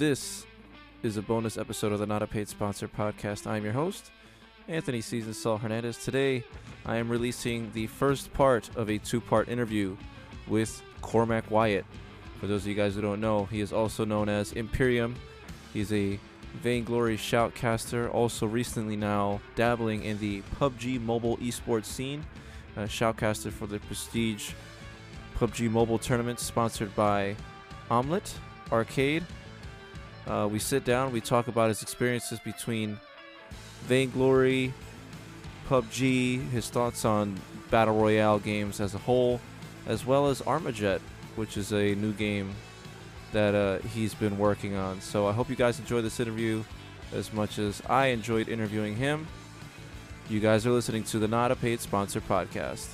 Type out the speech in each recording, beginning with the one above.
This is a bonus episode of the Not a Paid Sponsor podcast. I'm your host, Anthony Season Saul Hernandez. Today, I am releasing the first part of a two part interview with Cormac Wyatt. For those of you guys who don't know, he is also known as Imperium. He's a Vainglory shoutcaster, also recently now dabbling in the PUBG mobile esports scene. A shoutcaster for the Prestige PUBG mobile tournament sponsored by Omlet Arcade. Uh, we sit down, we talk about his experiences between Vainglory, PUBG, his thoughts on Battle Royale games as a whole, as well as Armajet, which is a new game that uh, he's been working on. So I hope you guys enjoy this interview as much as I enjoyed interviewing him. You guys are listening to the Not a Paid Sponsor podcast.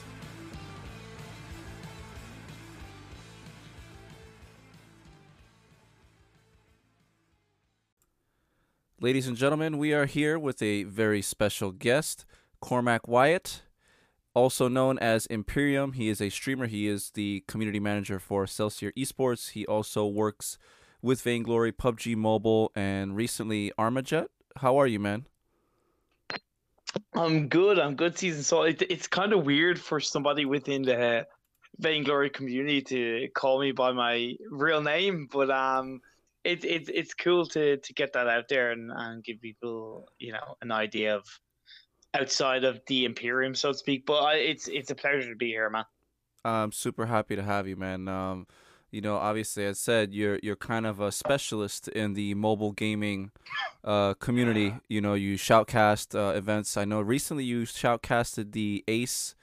Ladies and gentlemen, we are here with a very special guest, Cormac Wyatt, also known as Imperium. He is a streamer. He is the community manager for Celsius Esports. He also works with Vainglory, PUBG Mobile, and recently Armajet. How are you, man? I'm good. I'm good, season. So it, it's kind of weird for somebody within the Vainglory community to call me by my real name, but um, it's it's it's cool to to get that out there and, and give people you know an idea of outside of the Imperium, so to speak. But I, it's it's a pleasure to be here, man. I'm super happy to have you, man. Um, you know, obviously, as said, you're you're kind of a specialist in the mobile gaming uh, community. You know, you shoutcast uh, events. I know recently you shoutcasted the Ace,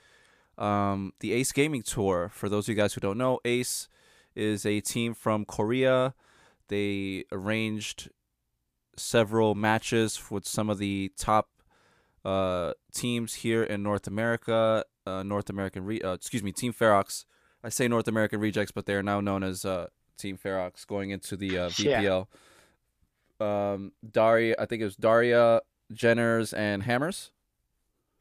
um, the Ace Gaming Tour. For those of you guys who don't know, Ace is a team from Korea. They arranged several matches with some of the top uh, teams here in North America. Uh, North American, re- uh, excuse me, Team Ferox. I say North American Rejects, but they are now known as uh, Team Ferox going into the uh, VPL. Yeah. Um, Daria, I think it was Daria, Jenners, and Hammers.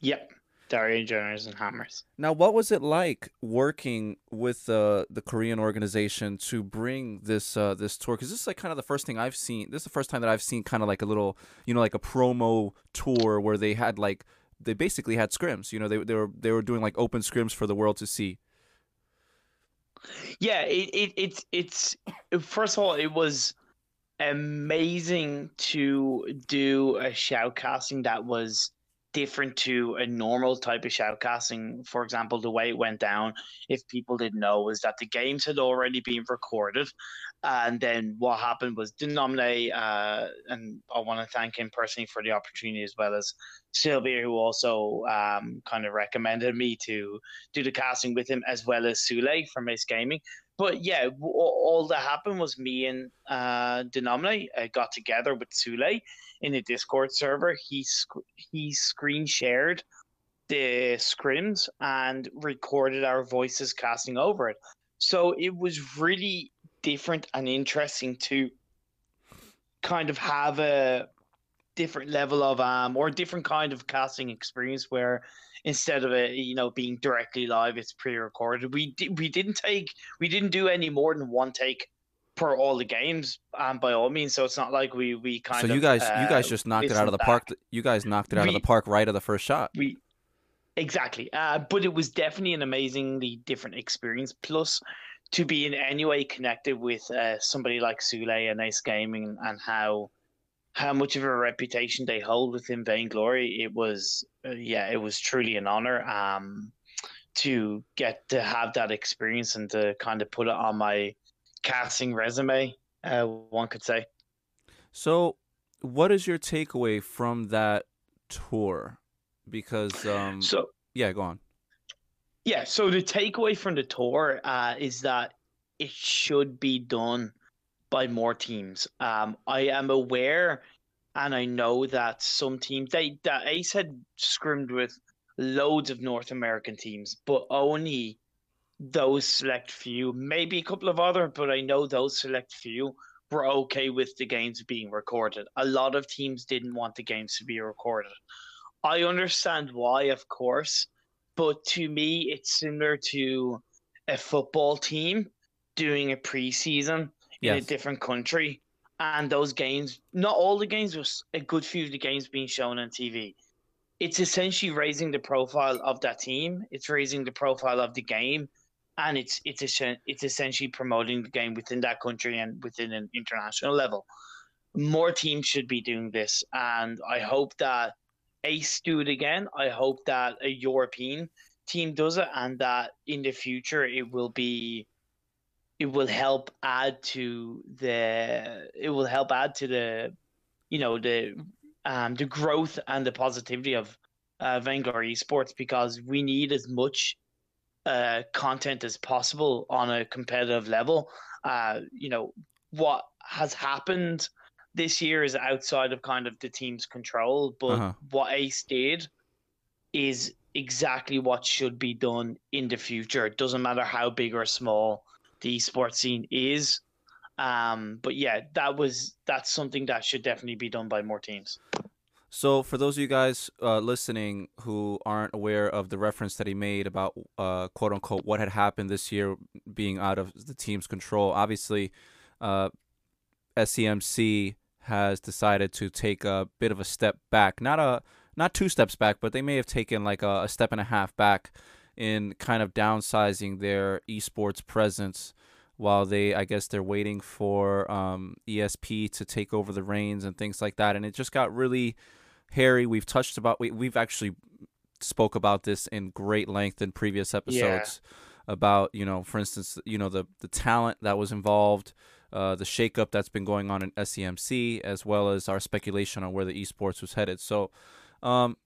Yep. Daria Jenners and Hammers. Now, what was it like working with uh, the Korean organization to bring this uh, this tour? Because this is like kind of the first thing I've seen. This is the first time that I've seen kind of like a little, you know, like a promo tour where they had like they basically had scrims. You know, they they were they were doing like open scrims for the world to see. Yeah, it, it it's it's first of all, it was amazing to do a shoutcasting that was different to a normal type of shoutcasting. For example, the way it went down, if people didn't know, was that the games had already been recorded. And then what happened was Denominate, uh, and I want to thank him personally for the opportunity as well as Sylvia, who also um, kind of recommended me to do the casting with him, as well as Sule from Ace Gaming but yeah, all that happened was me and uh, uh, got together with Sule in a Discord server. He sc- he screen shared the scrims and recorded our voices casting over it. So it was really different and interesting to kind of have a different level of um or different kind of casting experience where instead of it you know being directly live it's pre-recorded. We di- we didn't take we didn't do any more than one take per all the games um by all means. So it's not like we we kind of so of you guys uh, you guys just knocked it out of the back. park you guys knocked it out We- of the park right at the first shot. We exactly. Uh but it was definitely an amazingly different experience. Plus to be in any way connected with uh, somebody like Sule and Ace Gaming and how how much of a reputation they hold within Vainglory, it was uh, yeah, it was truly an honor um to get to have that experience and to kind of put it on my casting resume, uh, one could say. So, what is your takeaway from that tour? Because, um, So yeah, go on. Yeah, so the takeaway from the tour uh, is that it should be done by more teams. Um, I am aware, and I know that some teams they that Ace had scrimmed with loads of North American teams, but only those select few, maybe a couple of other, but I know those select few were okay with the games being recorded. A lot of teams didn't want the games to be recorded. I understand why, of course, but to me, it's similar to a football team doing a preseason in a different country and those games, not all the games, but a good few of the games being shown on TV. It's essentially raising the profile of that team. It's raising the profile of the game, and it's it's it's essentially promoting the game within that country and within an international level. More teams should be doing this, and I hope that Ace do it again. I hope that a European team does it, and that in the future it will be it will help add to the it will help add to the you know the um the growth and the positivity of uh, Vainglory esports because we need as much uh, content as possible on a competitive level. Uh, you know what has happened this year is outside of kind of the team's control, but uh-huh. what Ace did is exactly what should be done in the future. It doesn't matter how big or small the esports scene is. Um, but yeah, that was that's something that should definitely be done by more teams. So, for those of you guys uh, listening who aren't aware of the reference that he made about uh, quote unquote what had happened this year being out of the team's control, obviously, uh, SEMC has decided to take a bit of a step back. Not a not two steps back, but they may have taken like a, a step and a half back in kind of downsizing their esports presence while they I guess they're waiting for um, ESP to take over the reins and things like that. And it just got really hairy. We've touched about we, we've actually spoke about this in great length in previous episodes yeah. about you know for instance you know the the talent that was involved uh, the shakeup that's been going on in SEMC, as well as our speculation on where the esports was headed. So, um,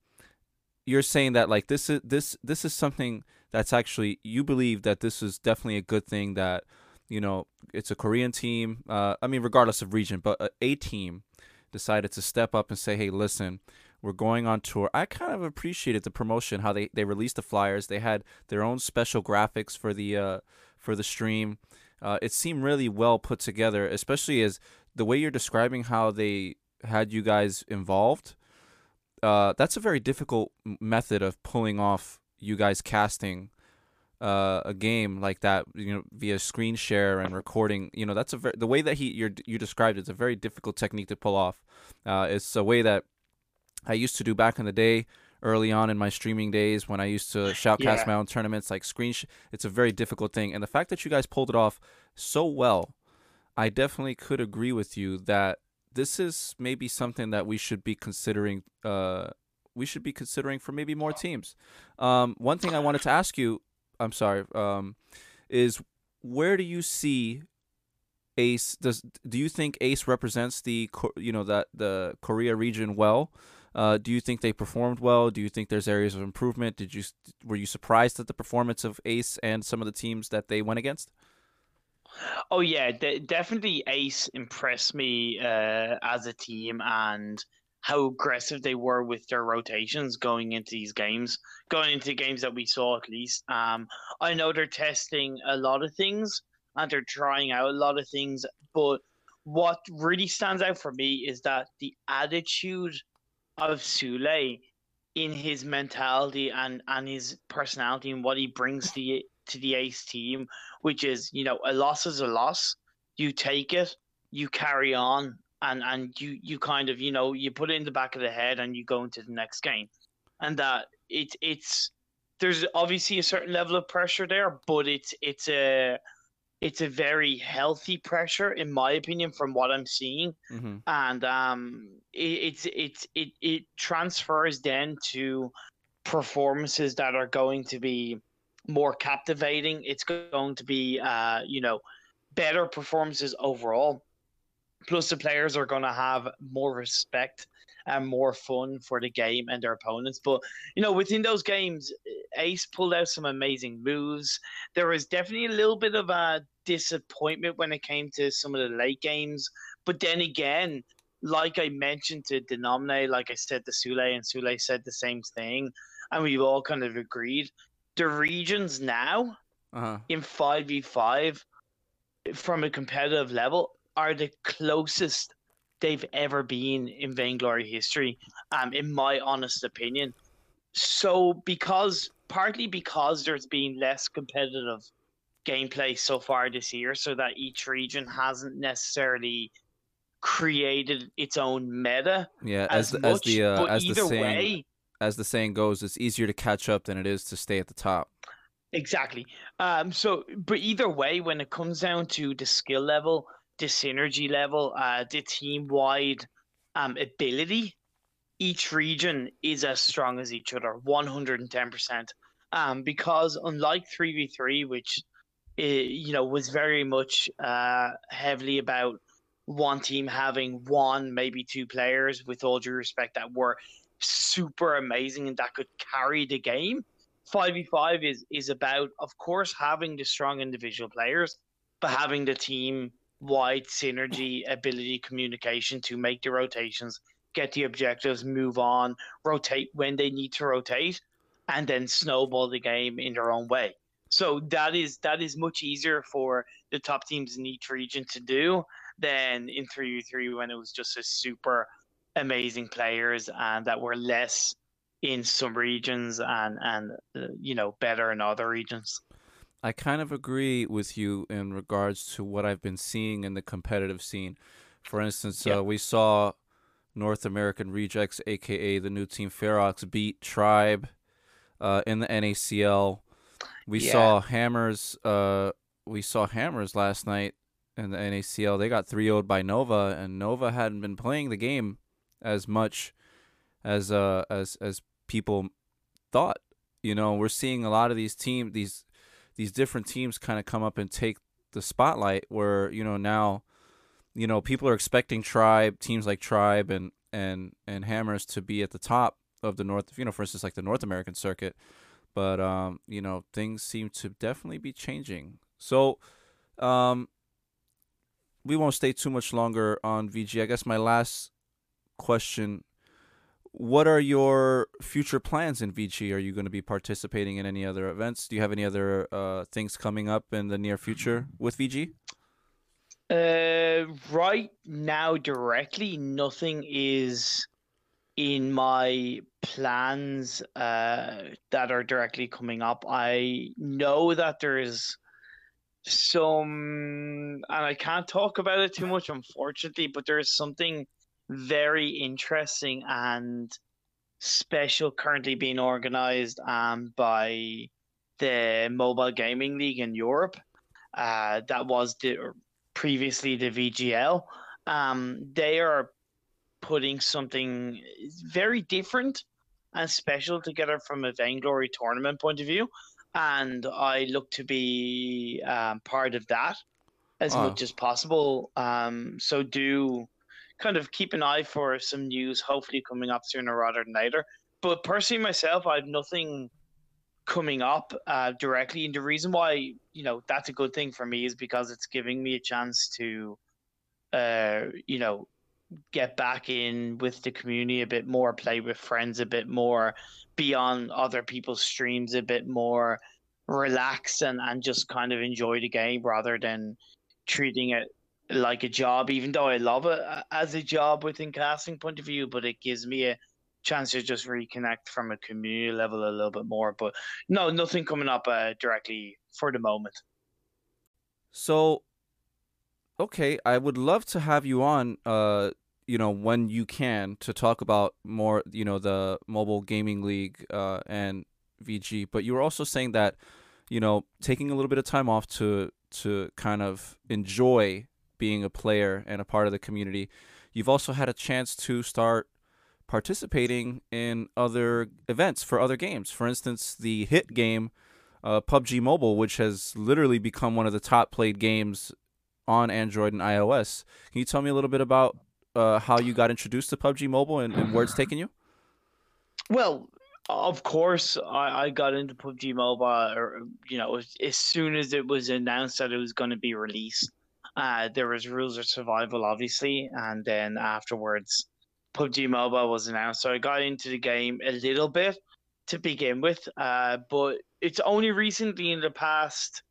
you're saying that like this is this this is something that's actually you believe that this is definitely a good thing that you know it's a Korean team. Uh, I mean, regardless of region, but a, a team decided to step up and say, "Hey, listen." We're going on tour. I kind of appreciated the promotion, how they, they released the flyers. They had their own special graphics for the uh, for the stream. Uh, it seemed really well put together, especially as the way you're describing how they had you guys involved. Uh, that's a very difficult method of pulling off you guys casting uh, a game like that, you know, via screen share and recording. You know, that's a very, the way that he you you described it's a very difficult technique to pull off. Uh, it's a way that I used to do back in the day early on in my streaming days when I used to shoutcast yeah. my own tournaments, like screen. Sh- it's a very difficult thing, and the fact that you guys pulled it off so well, I definitely could agree with you that this is maybe something that we should be considering. Uh, we should be considering for maybe more teams. Um, one thing I wanted to ask you, I'm sorry, um, is where do you see Ace? Does do you think Ace represents the you know that the Korea region well? Uh, do you think they performed well? Do you think there's areas of improvement? Did you were you surprised at the performance of Ace and some of the teams that they went against? Oh yeah, de- definitely Ace impressed me uh, as a team and how aggressive they were with their rotations going into these games, going into games that we saw at least. Um, I know they're testing a lot of things and they're trying out a lot of things, but what really stands out for me is that the attitude of Sule in his mentality and and his personality and what he brings to to the Ace team, which is you know a loss is a loss. You take it, you carry on, and and you you kind of you know you put it in the back of the head and you go into the next game, and that it it's there's obviously a certain level of pressure there, but it's it's a it's a very healthy pressure in my opinion from what i'm seeing mm-hmm. and um it, it's it's it it transfers then to performances that are going to be more captivating it's going to be uh you know better performances overall plus the players are going to have more respect and more fun for the game and their opponents. But you know, within those games, Ace pulled out some amazing moves. There was definitely a little bit of a disappointment when it came to some of the late games. But then again, like I mentioned to Denominate, like I said to Sule, and Sule said the same thing, and we've all kind of agreed. The regions now uh-huh. in 5v5 from a competitive level are the closest they've ever been in Vainglory history, um, in my honest opinion. So because partly because there's been less competitive gameplay so far this year, so that each region hasn't necessarily created its own meta. Yeah, as as, much, the uh, as the saying way, as the saying goes, it's easier to catch up than it is to stay at the top. Exactly. Um, so, but either way, when it comes down to the skill level, the synergy level, uh, the team wide um, ability, each region is as strong as each other, 110%. Um, because unlike 3v3, which, uh, you know, was very much uh, heavily about one team having one, maybe two players, with all due respect, that were super amazing and that could carry the game. 5v5 is is about of course having the strong individual players but having the team wide synergy ability communication to make the rotations get the objectives move on rotate when they need to rotate and then snowball the game in their own way. So that is that is much easier for the top teams in each region to do than in 3v3 when it was just a super amazing players and that were less in some regions and and uh, you know better in other regions. I kind of agree with you in regards to what I've been seeing in the competitive scene. For instance, Yeah. uh, we saw North American Rejects, aka the new team Ferox, beat Tribe uh, in the NACL. We Yeah. saw Hammers. Uh, we saw Hammers last night in the NACL. They got 3 0 by Nova, and Nova hadn't been playing the game as much as uh as as people thought. You know, we're seeing a lot of these team these these different teams kind of come up and take the spotlight where, you know, now you know, people are expecting Tribe, teams like Tribe and and and Hammers to be at the top of the North, you know, for instance like the North American circuit. But um, you know, things seem to definitely be changing. So, um we won't stay too much longer on VG. I guess my last question what are your future plans in VG? Are you going to be participating in any other events? Do you have any other uh, things coming up in the near future with VG? Uh, right now, directly, nothing is in my plans uh, that are directly coming up. I know that there's some, and I can't talk about it too much, unfortunately, but there's something very interesting and special currently being organized um, by the Mobile Gaming League in Europe. Uh, that was the previously the VGL. Um, they are putting something very different and special together from a Vainglory tournament point of view. And I look to be um, part of that as Wow. much as possible. Um, so do kind of keep an eye for some news, hopefully coming up sooner rather than later. But personally, myself, I have nothing coming up uh, directly, and the reason why you know that's a good thing for me is because it's giving me a chance to, uh, you know, get back in with the community a bit more, play with friends a bit more, be on other people's streams a bit more, relax and and just kind of enjoy the game rather than treating it like a job, even though I love it uh, as a job within casting point of view, but it gives me a chance to just reconnect from a community level a little bit more. But no, nothing coming up uh, directly for the moment. So, okay, I would love to have you on, uh, you know, when you can to talk about more, you know, the mobile gaming league uh, and VG. But you were also saying that, you know, taking a little bit of time off to to kind of enjoy being a player and a part of the community. You've also had a chance to start participating in other events for other games. For instance, the hit game uh, PUBG Mobile, which has literally become one of the top played games on Android and iOS. Can you tell me a little bit about uh, how you got introduced to PUBG Mobile and, and where it's taken you? Well, of course, I, I got into PUBG Mobile, or, you know, as soon as it was announced that it was going to be released. Uh, there was rules of survival, obviously, and then afterwards, PUBG Mobile was announced. So I got into the game a little bit to begin with, uh, but it's only recently in the past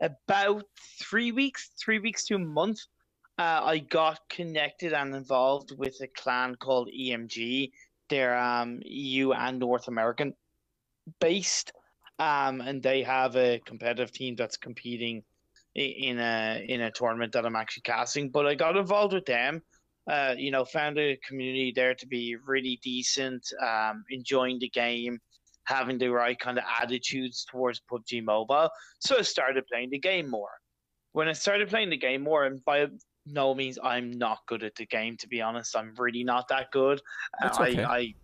about three weeks, three weeks to a month, uh, I got connected and involved with a clan called EMG. They're um, EU and North American based, um, and they have a competitive team that's competing in a in a tournament that I'm actually casting. But I got involved with them Uh, you know, found a community there to be really decent, um, enjoying the game, having the right kind of attitudes towards PUBG Mobile. So I started playing the game more. When I started playing the game more, and by no means I'm not good at the game, to be honest, I'm really not that good. That's okay. I, I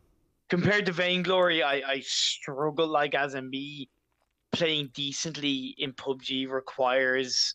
compared to Vainglory, I, I struggle like as a me playing decently in PUBG requires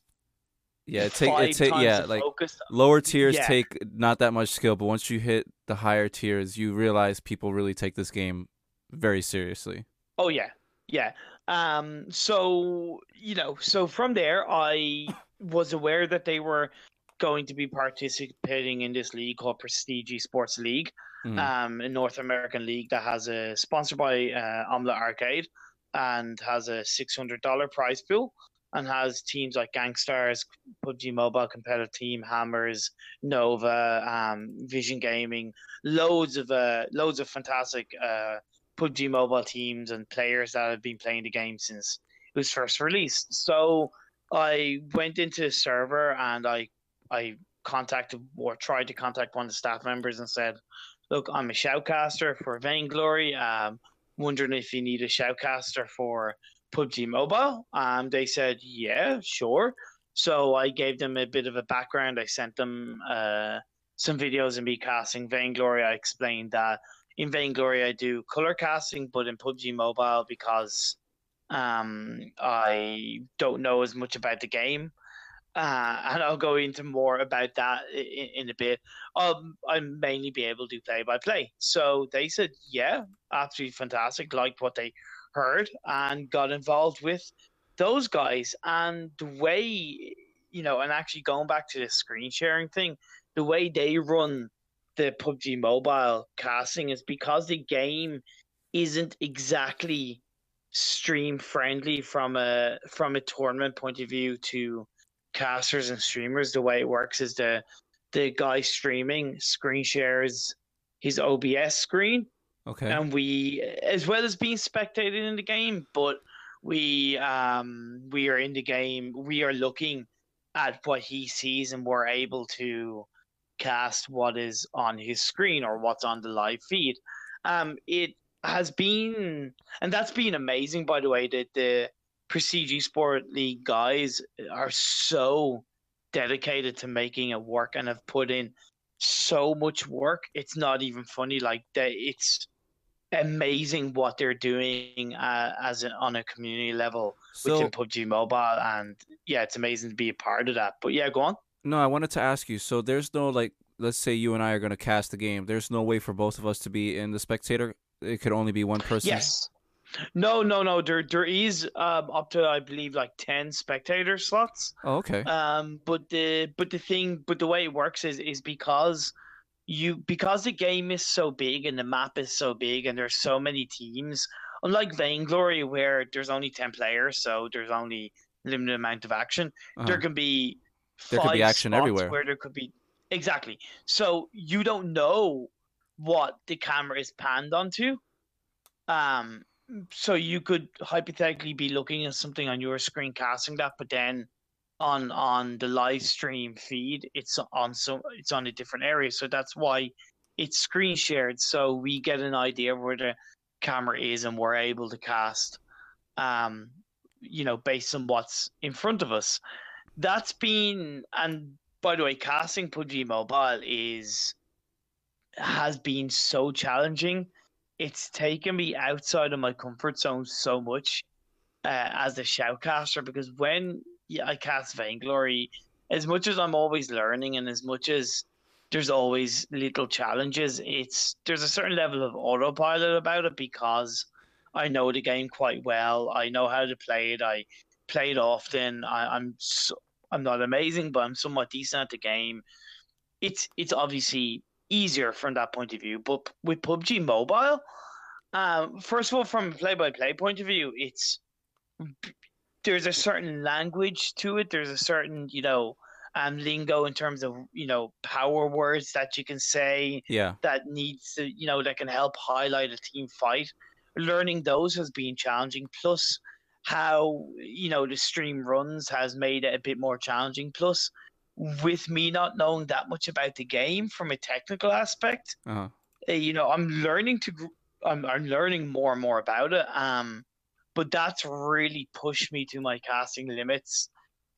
Yeah, it take it take yeah, like focus. lower tiers Yeah. take not that much skill, but once you hit the higher tiers, you realize people really take this game very seriously. Oh yeah, yeah. Um, so you know, so from there, I was aware that they were going to be participating in this league called Prestige Sports League, Mhm. um, a North American league that has a sponsored by uh, Omlet Arcade and has a six hundred dollar prize pool and has teams like Gangstars, PUBG Mobile competitive team, Hammers, Nova, um, Vision Gaming, loads of uh, loads of fantastic uh, PUBG Mobile teams and players that have been playing the game since it was first released. So I went into the server and I I contacted or tried to contact one of the staff members and said, "Look, I'm a shoutcaster for Vainglory. Um, wondering if you need a shoutcaster for PUBG Mobile." Um, they said, "Yeah, sure." So I gave them a bit of a background. I sent them uh, some videos of me casting Vainglory. I explained that in Vainglory I do color casting, but in PUBG Mobile because um, I don't know as much about the game. Uh, and I'll go into more about that in, in a bit. Um, I mainly be able to play by play. So they said, yeah, absolutely fantastic. Liked what they heard and got involved with those guys. And the way, you know, and actually going back to the screen sharing thing, the way they run the PUBG mobile casting is because the game isn't exactly stream friendly from a from a tournament point of view to casters and streamers the way it works is the the guy streaming screen shares his OBS screen Okay. and we as well as being spectated in the game but we um we are in the game we are looking at what he sees and we're able to cast what is on his screen or what's on the live feed um it has been and that's been amazing by the way that the prestige sport league guys are so dedicated to making it work and have put in so much work it's not even funny like they it's amazing what they're doing uh, as a, on a community level so within PUBG Mobile, and yeah, it's amazing to be a part of that. But yeah, go on. no, I wanted to ask you. So there's no like, let's say you and I are gonna cast the game. There's no way for both of us to be in the spectator. It could only be one person. Yes. No, no, no. There, there is um, up to I believe like ten spectator slots. Oh, okay. Um, but the but the thing, but the way it works is is because you because the game is so big and the map is so big and there's so many teams. Unlike Vainglory, where there's only ten players, so there's only limited amount of action. There Uh-huh. can be There could be action everywhere. Where there could be exactly. So you don't know what the camera is panned onto. Um, so you could hypothetically be looking at something on your screen casting that, but then on on the live stream feed, it's on so it's on a different area. So that's why it's screen shared, so we get an idea where the camera is and we're able to cast. Um, you know, based on what's in front of us. That's been and by the way, casting PUBG Mobile is has been so challenging. It's taken me outside of my comfort zone so much uh, as a shoutcaster because when I cast Vainglory, as much as I'm always learning and as much as there's always little challenges, it's there's a certain level of autopilot about it because I know the game quite well. I know how to play it. I play it often. I, I'm so, I'm not amazing, but I'm somewhat decent at the game. It's it's obviously easier from that point of view. But with PUBG Mobile, um, first of all, from a play-by-play point of view, it's there's a certain language to it. There's a certain you know um lingo in terms of you know power words that you can say Yeah. that needs to you know that can help highlight a team fight. Learning those has been challenging. Plus, how you know the stream runs has made it a bit more challenging. Plus, with me not knowing that much about the game from a technical aspect, Uh-huh. uh, you know, I'm learning to, I'm, I'm learning more and more about it. Um, but that's really pushed me to my casting limits.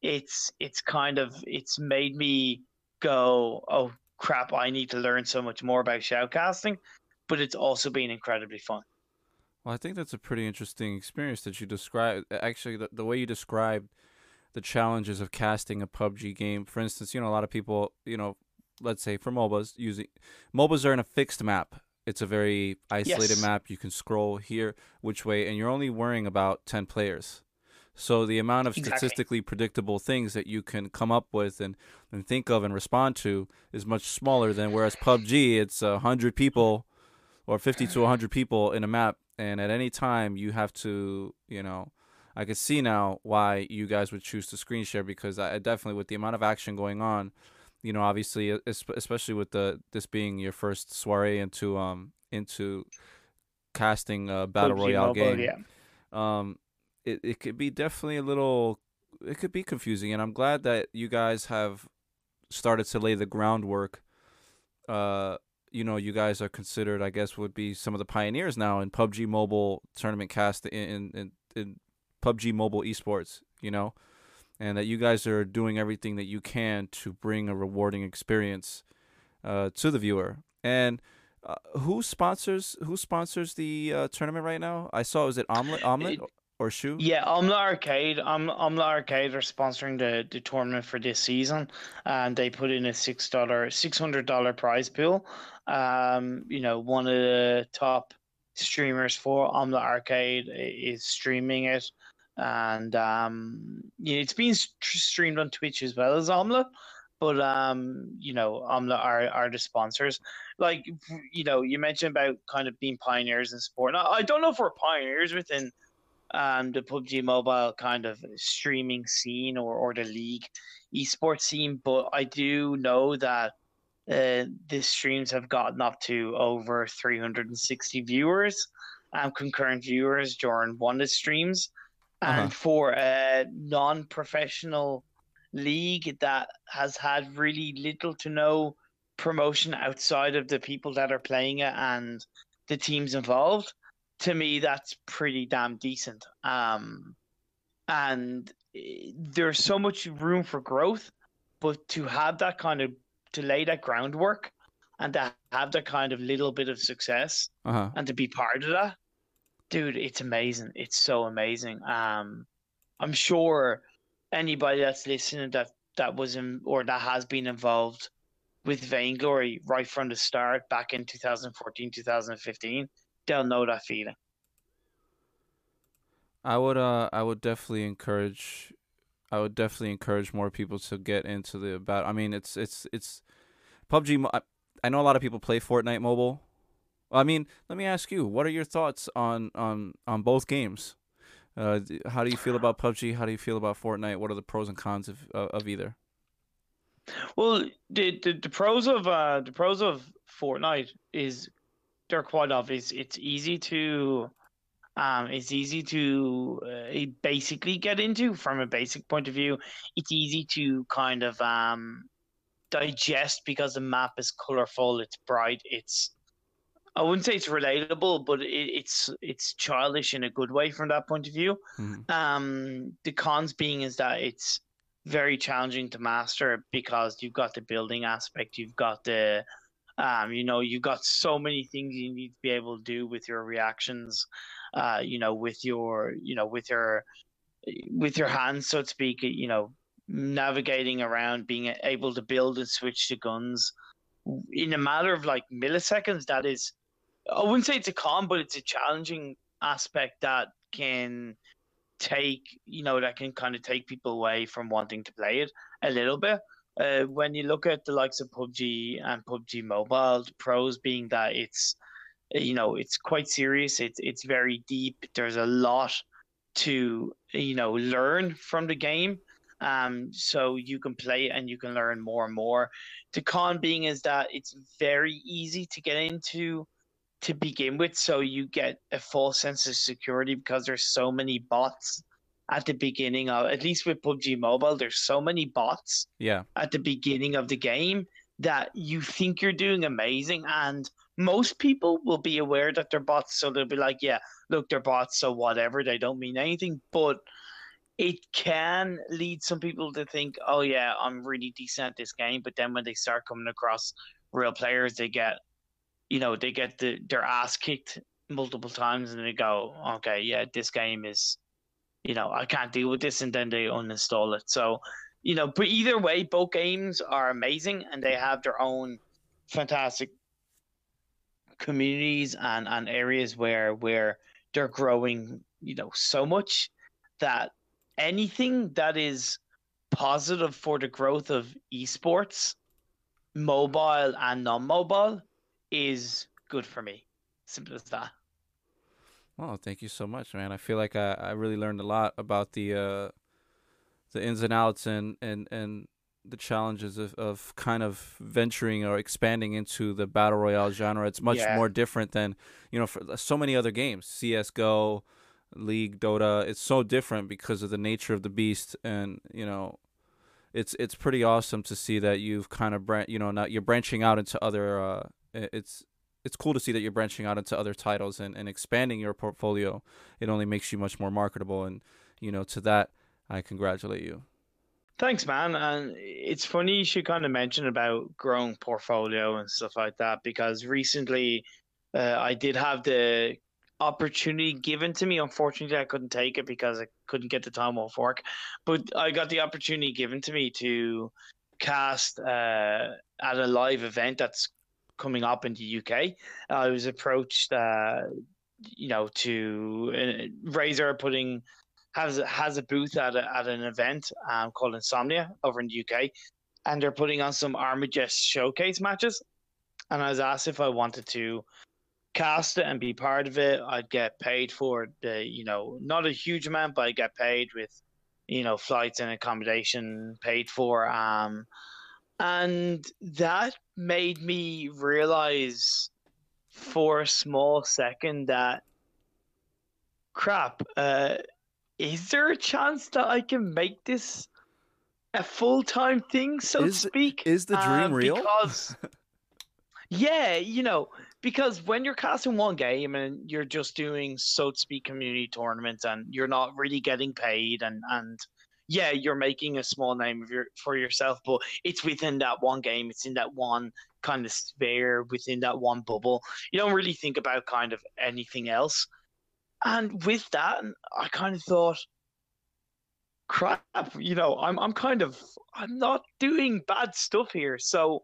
It's, it's kind of, it's made me go, oh crap, I need to learn so much more about shoutcasting. But it's also been incredibly fun. Well, I think that's a pretty interesting experience that you described. Actually, the, the way you described the challenges of casting a PUBG game. For instance, you know, a lot of people, you know, let's say for MOBAs, using MOBAs are in a fixed map. It's a very isolated Yes. map. You can scroll here, which way, and you're only worrying about 10 players. So the amount of Exactly. statistically predictable things that you can come up with and, and think of and respond to is much smaller than whereas PUBG, it's a 100 people or 50 to 100 people in a map and at any time you have to you know i could see now why you guys would choose to screen share because i definitely with the amount of action going on you know obviously especially with the this being your first soiree into um into casting a battle PUBG royale Mobile, game yeah. um it, it could be definitely a little it could be confusing and i'm glad that you guys have started to lay the groundwork uh you know you guys are considered i guess would be some of the pioneers now in pubg mobile tournament cast in in, in pubg mobile esports you know and that you guys are doing everything that you can to bring a rewarding experience uh, to the viewer and uh, who sponsors who sponsors the uh, tournament right now? I saw was it Omelet Omelet or Shoe? Yeah, Omlet Arcade. Um, Omlet Arcade are sponsoring the, the tournament for this season, and they put in a six dollar, six hundred dollar prize pool. Um, you know, one of the top streamers for Omlet Arcade is streaming it, and um, yeah, it's being st- streamed on Twitch as well as Omlet. But um, you know, Omlet are are the sponsors. Like you know, you mentioned about kind of being pioneers in sport. Now, I don't know if we're pioneers within um, the PUBG Mobile kind of streaming scene or, or the league esports scene, but I do know that uh, the streams have gotten up to over 360 viewers, um, concurrent viewers during one of the streams. And Uh-huh. for a non professional league that has had really little to no promotion outside of the people that are playing it and the teams involved, to me that's pretty damn decent. Um, and eh, there's so much room for growth, but to have that kind of to lay that groundwork and to have that kind of little bit of success Uh huh. and to be part of that, dude, it's amazing. It's so amazing. Um, I'm sure anybody that's listening that that was in or that has been involved with Vainglory right from the start back in 2014, 2015, they'll know that feeling. I would uh I would definitely encourage I would definitely encourage more people to get into the about I mean, it's it's it's PUBG. I, I know a lot of people play Fortnite Mobile. I mean, let me ask you, what are your thoughts on on on both games? Uh, how do you feel about PUBG? How do you feel about Fortnite? What are the pros and cons of of, of either? Well, the, the the pros of uh the pros of Fortnite is they're quite obvious. It's easy to um it's easy to uh, basically get into from a basic point of view. It's easy to kind of um digest because the map is colorful, it's bright, it's I wouldn't say it's relatable, but it, it's it's childish in a good way from that point of view. Mhm. Um, the cons being is that it's very challenging to master because you've got the building aspect, you've got the, um, you know, you've got so many things you need to be able to do with your reactions, uh, you know, with your, you know, with your, with your hands, so to speak, you know, navigating around, being able to build and switch to guns in a matter of like milliseconds. That is, I wouldn't say it's a con, but it's a challenging aspect that can take you know that can kind of take people away from wanting to play it a little bit. Uh, when you look at the likes of PUBG and PUBG Mobile the pros being that it's you know it's quite serious it's it's very deep there's a lot to you know learn from the game. Um so you can play and you can learn more and more. The con being is that it's very easy to get into to begin with so you get a false sense of security because there's so many bots at the beginning of at least with PUBG Mobile, there's so many bots Yeah. at the beginning of the game that you think you're doing amazing and most people will be aware that they're bots so they'll be like yeah look they're bots so whatever they don't mean anything but it can lead some people to think oh yeah i'm really decent at this game but then when they start coming across real players they get you know they get the, their ass kicked multiple times and they go okay yeah this game is you know i can't deal with this and then they uninstall it. So you know, but either way, both games are amazing and they have their own fantastic communities and, and areas where where they're growing, you know, so much that anything that is positive for the growth of esports, mobile and non-mobile, is good for me. Simple as that. Well, thank you so much, man. I feel like I, I really learned a lot about the uh, the ins and outs and and and the challenges of, of kind of venturing or expanding into the battle royale genre. It's much Yeah. more different than you know for so many other games. CS:GO, League, Dota. It's so different because of the nature of the beast, and you know, it's it's pretty awesome to see that you've kind of bran- you know now you're branching out into other. Uh, it's it's cool to see that you're branching out into other titles and, and expanding your portfolio. It only makes you much more marketable, and you know to that I congratulate you. Thanks, man. And it's funny you should kind of mention about growing portfolio and stuff like that because recently uh, I did have the opportunity given to me. Unfortunately, I couldn't take it because I couldn't get the time off work. But I got the opportunity given to me to cast uh, at a live event that's coming up in the UK. I was approached, uh, you know, to uh, Razer putting has has a booth at a, at an event um, called Insomnia over in the UK, and they're putting on some Armajet showcase matches. And I was asked if I wanted to cast it and be part of it. I'd get paid for the, you know, not a huge amount, but I get paid with, you know, flights and accommodation paid for. Um, and that made me realize for a small second that crap. Uh, is there a chance that I can make this a full time thing, so Is- to speak? is the dream Um, real? Because, yeah, you know, because when you're casting one game and you're just doing, so to speak, community tournaments and you're not really getting paid, and and yeah, you're making a small name your, for yourself, but it's within that one game, it's in that one kind of sphere, within that one bubble. You don't really think about kind of anything else. And with that, I kind of thought, crap, you know, I'm I'm kind of I'm not doing bad stuff here. So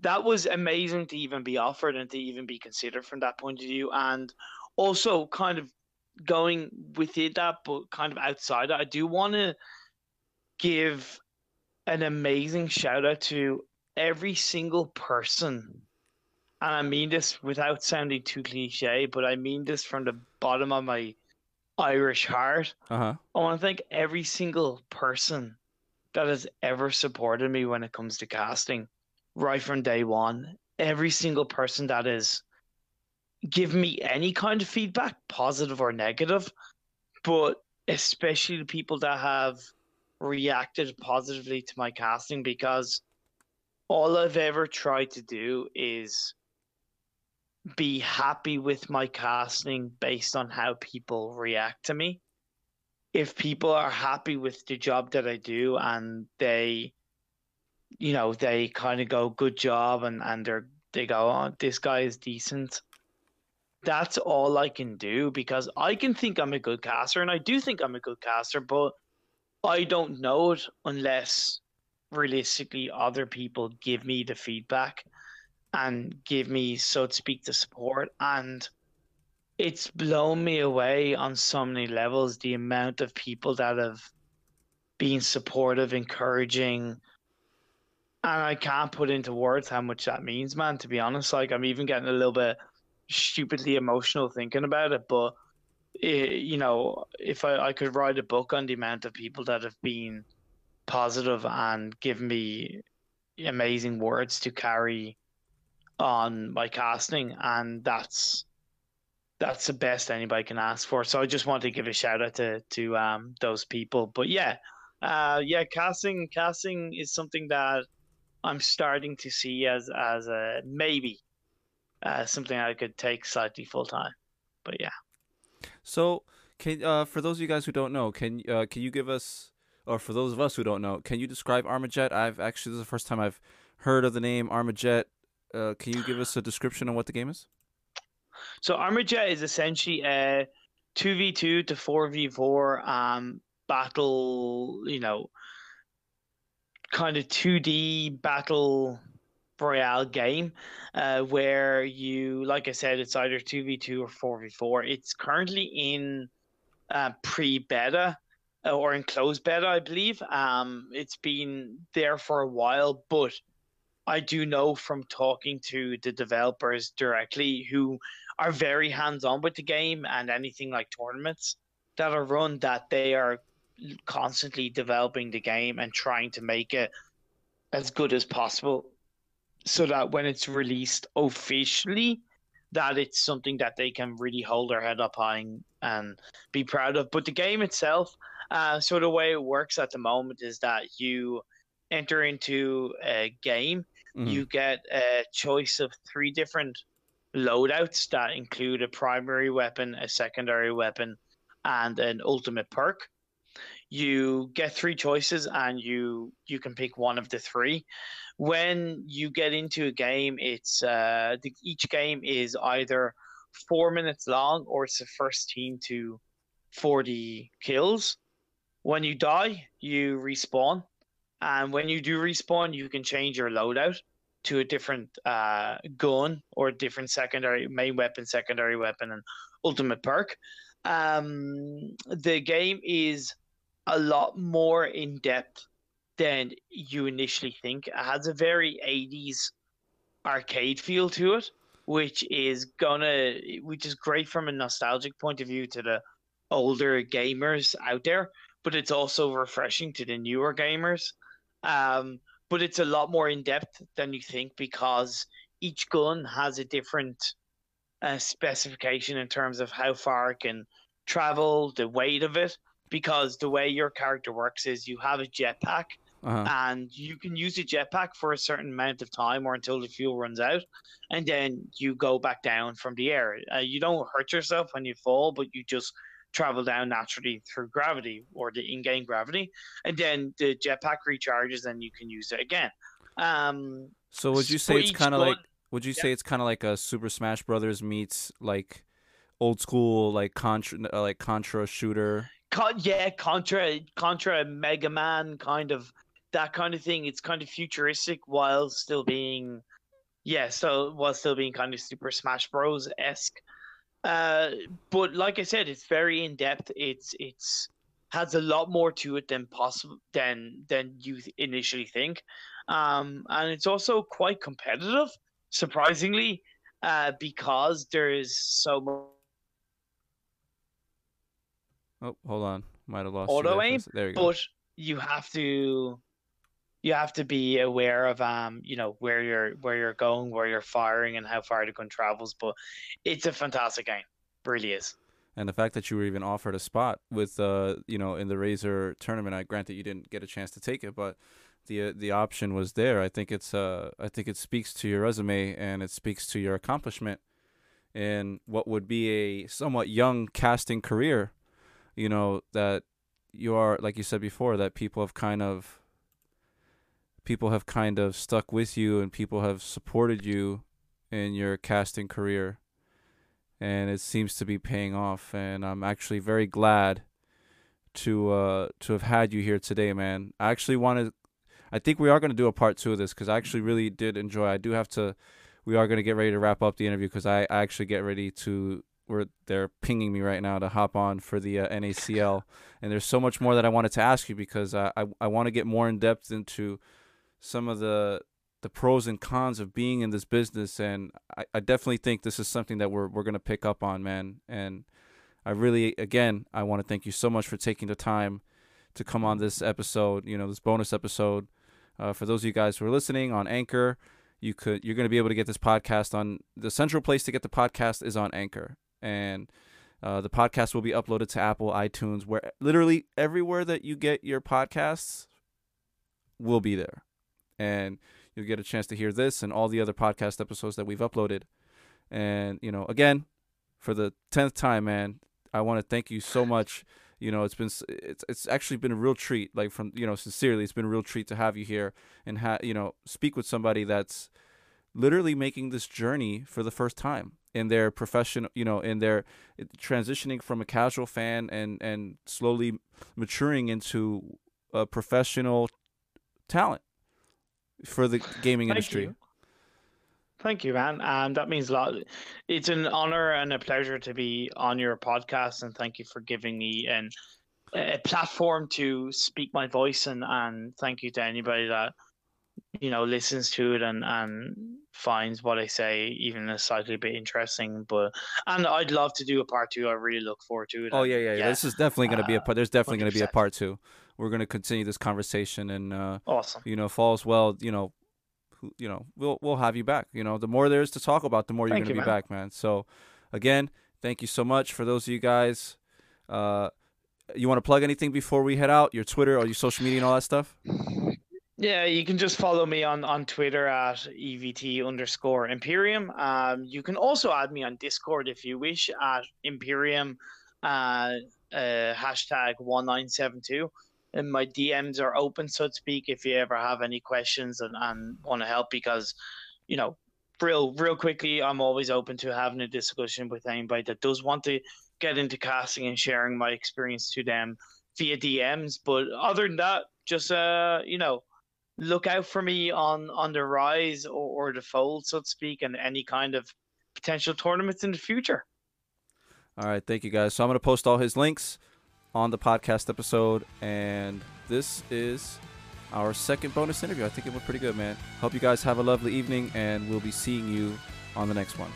that was amazing to even be offered and to even be considered from that point of view. And also kind of going within that, but kind of outside I do want to give an amazing shout out to every single person. And I mean this without sounding too cliche, but I mean this from the bottom of my Irish heart. Uh huh. I want to thank every single person that has ever supported me when it comes to casting, right from day one. Every single person that has given me any kind of feedback, positive or negative, but especially the people that have reacted positively to my casting because all I've ever tried to do is be happy with my casting based on how people react to me if people are happy with the job that I do and they, you know, they kind of go good job and and they're they go, oh, this guy is decent. That's all I can do because I can think I'm a good caster and I do think I'm a good caster, but I don't know it unless realistically other people give me the feedback and give me, so to speak, the support. And it's blown me away on so many levels the amount of people that have been supportive encouraging. And i can't put into words how much that means man to be honest. Like i'm even getting a little bit stupidly emotional thinking about it but eh, you know if I, I could write a book on the amount of people that have been positive and given me amazing words to carry on my casting and that's that's the best anybody can ask for. So I just want to give a shout out to to um those people. But yeah, uh, yeah, casting casting is something that I'm starting to see as as a maybe uh, something I could take slightly full time. But yeah. So can uh for those of you guys who don't know, can uh can you give us or for those of us who don't know, can you describe Armajet? I've actually this is the first time I've heard of the name Armajet. Uh, can you give us a description on what the game is? So Armajet is essentially a two v two to four v four um battle, you know, kind of two D battle royale game, uh, where you, like I said, it's either two v two or four v four. It's currently in uh, pre beta uh, or in closed beta, I believe. Um, it's been there for a while, but I do know from talking to the developers directly who are very hands on with the game and anything like tournaments that are run that they are constantly developing the game and trying to make it as good as possible so that when it's released officially that it's something that they can really hold their head up high and, and be proud of but the game itself uh, so the way it works at the moment is that you enter into a game mm-hmm. you get a choice of three different loadouts that include a primary weapon a secondary weapon and an ultimate perk you get three choices and you you can pick one of the three. When you get into a game it's uh the, each game is either four minutes long or it's the first team to 40 kills. When you die you respawn. And when you do respawn you can change your loadout to a different uh, gun or a different secondary main weapon secondary weapon and ultimate perk. Um, the game is a lot more in depth than you initially think. It has a very 80s arcade feel to it, which is gonna which is great from a nostalgic point of view to the older gamers out there, but it's also refreshing to the newer gamers. Um, but it's a lot more in depth than you think because each gun has a different uh, specification in terms of how far it can travel, the weight of it, because the way your character works is you have a jetpack uh-huh. and you can use a jetpack for a certain amount of time or until the fuel runs out and then you go back down from the air uh, you don't hurt yourself when you fall but you just travel down naturally through gravity or the in-game gravity and then the jetpack recharges and you can use it again um, so would you say it's kind of like would you yeah. say it's kind of like a super smash brothers meets like old school like contra like contra shooter Con- yeah, Contra, Contra, Mega Man, kind of that kind of thing. It's kind of futuristic while still being, yeah, so while still being kind of Super Smash Bros esque. Uh, but like I said, it's very in depth. It's it's has a lot more to it than possible than than you initially think, um, and it's also quite competitive, surprisingly, uh, because there is so much Oh, hold on. Might have lost auto aim. There you go. But you have to you have to be aware of um you know where you're where you're going, where you're firing, and how far the gun travels. But it's a fantastic game, really is. And the fact that you were even offered a spot with uh you know in the Razer tournament, I grant that you didn't get a chance to take it, but the uh, the option was there. I think it's uh I think it speaks to your resume and it speaks to your accomplishment in what would be a somewhat young casting career you know that you are like you said before that people have kind of people have kind of stuck with you and people have supported you in your casting career. And it seems to be paying off and I'm actually very glad to uh to have had you here today man. I actually wanted I think we are going to do a part 2 of this cuz I actually really did enjoy I do have to we are going to get ready to wrap up the interview cuz I, I actually get ready to where they're pinging me right now to hop on for the uh, NACL, and there's so much more that I wanted to ask you because I I, I want to get more in depth into some of the the pros and cons of being in this business, and I, I definitely think this is something that we're we're gonna pick up on, man. And I really, again, I want to thank you so much for taking the time to come on this episode. You know, this bonus episode. Uh, for those of you guys who are listening on Anchor, you could you're going to be able to get this podcast on the central place to get the podcast is on Anchor and uh, the podcast will be uploaded to Apple, iTunes, where literally everywhere that you get your podcasts will be there, and you'll get a chance to hear this and all the other podcast episodes that we've uploaded. And you know, again, for the tenth time, man, I want to thank you so much. You know, it's been it's it's actually been a real treat. Like from you know, sincerely, it's been a real treat to have you here and ha- you know speak with somebody that's literally making this journey for the first time in their profession you know in their transitioning from a casual fan and and slowly maturing into a professional talent for the gaming Thank industry you. Thank you, man. Um, that means a lot. It's an honor and a pleasure to be on your podcast, and thank you for giving me an, a platform to speak my voice. And, and thank you to anybody that you know listens to it and and finds what I say even a slightly bit interesting. But and I'd love to do a part two. I really look forward to it. oh yeah yeah, yeah. this is definitely going to be a uh, part there's definitely going to be a part two we're going to continue this conversation and uh awesome. you know falls well you know you know we'll we'll have you back you know the more there is to talk about the more you're going to you, be man. back man so again thank you so much for those of you guys uh you want to plug anything before we head out your twitter or your social media and all that stuff Yeah, you can just follow me on, on Twitter at EVT underscore Imperium. Um, you can also add me on Discord if you wish at Imperium uh, uh, hashtag 1972. And my DMs are open, so to speak, if you ever have any questions and, and want to help because, you know, real real quickly, I'm always open to having a discussion with anybody that does want to get into casting and sharing my experience to them via DMs. But other than that, just uh, you know, look out for me on on the rise or, or the fold, so to speak, and any kind of potential tournaments in the future. all right thank you guys. So i'm going to post all his links on the podcast episode and this is our second bonus interview. I think it went pretty good man. Hope you guys have a lovely evening and we'll be seeing you on the next one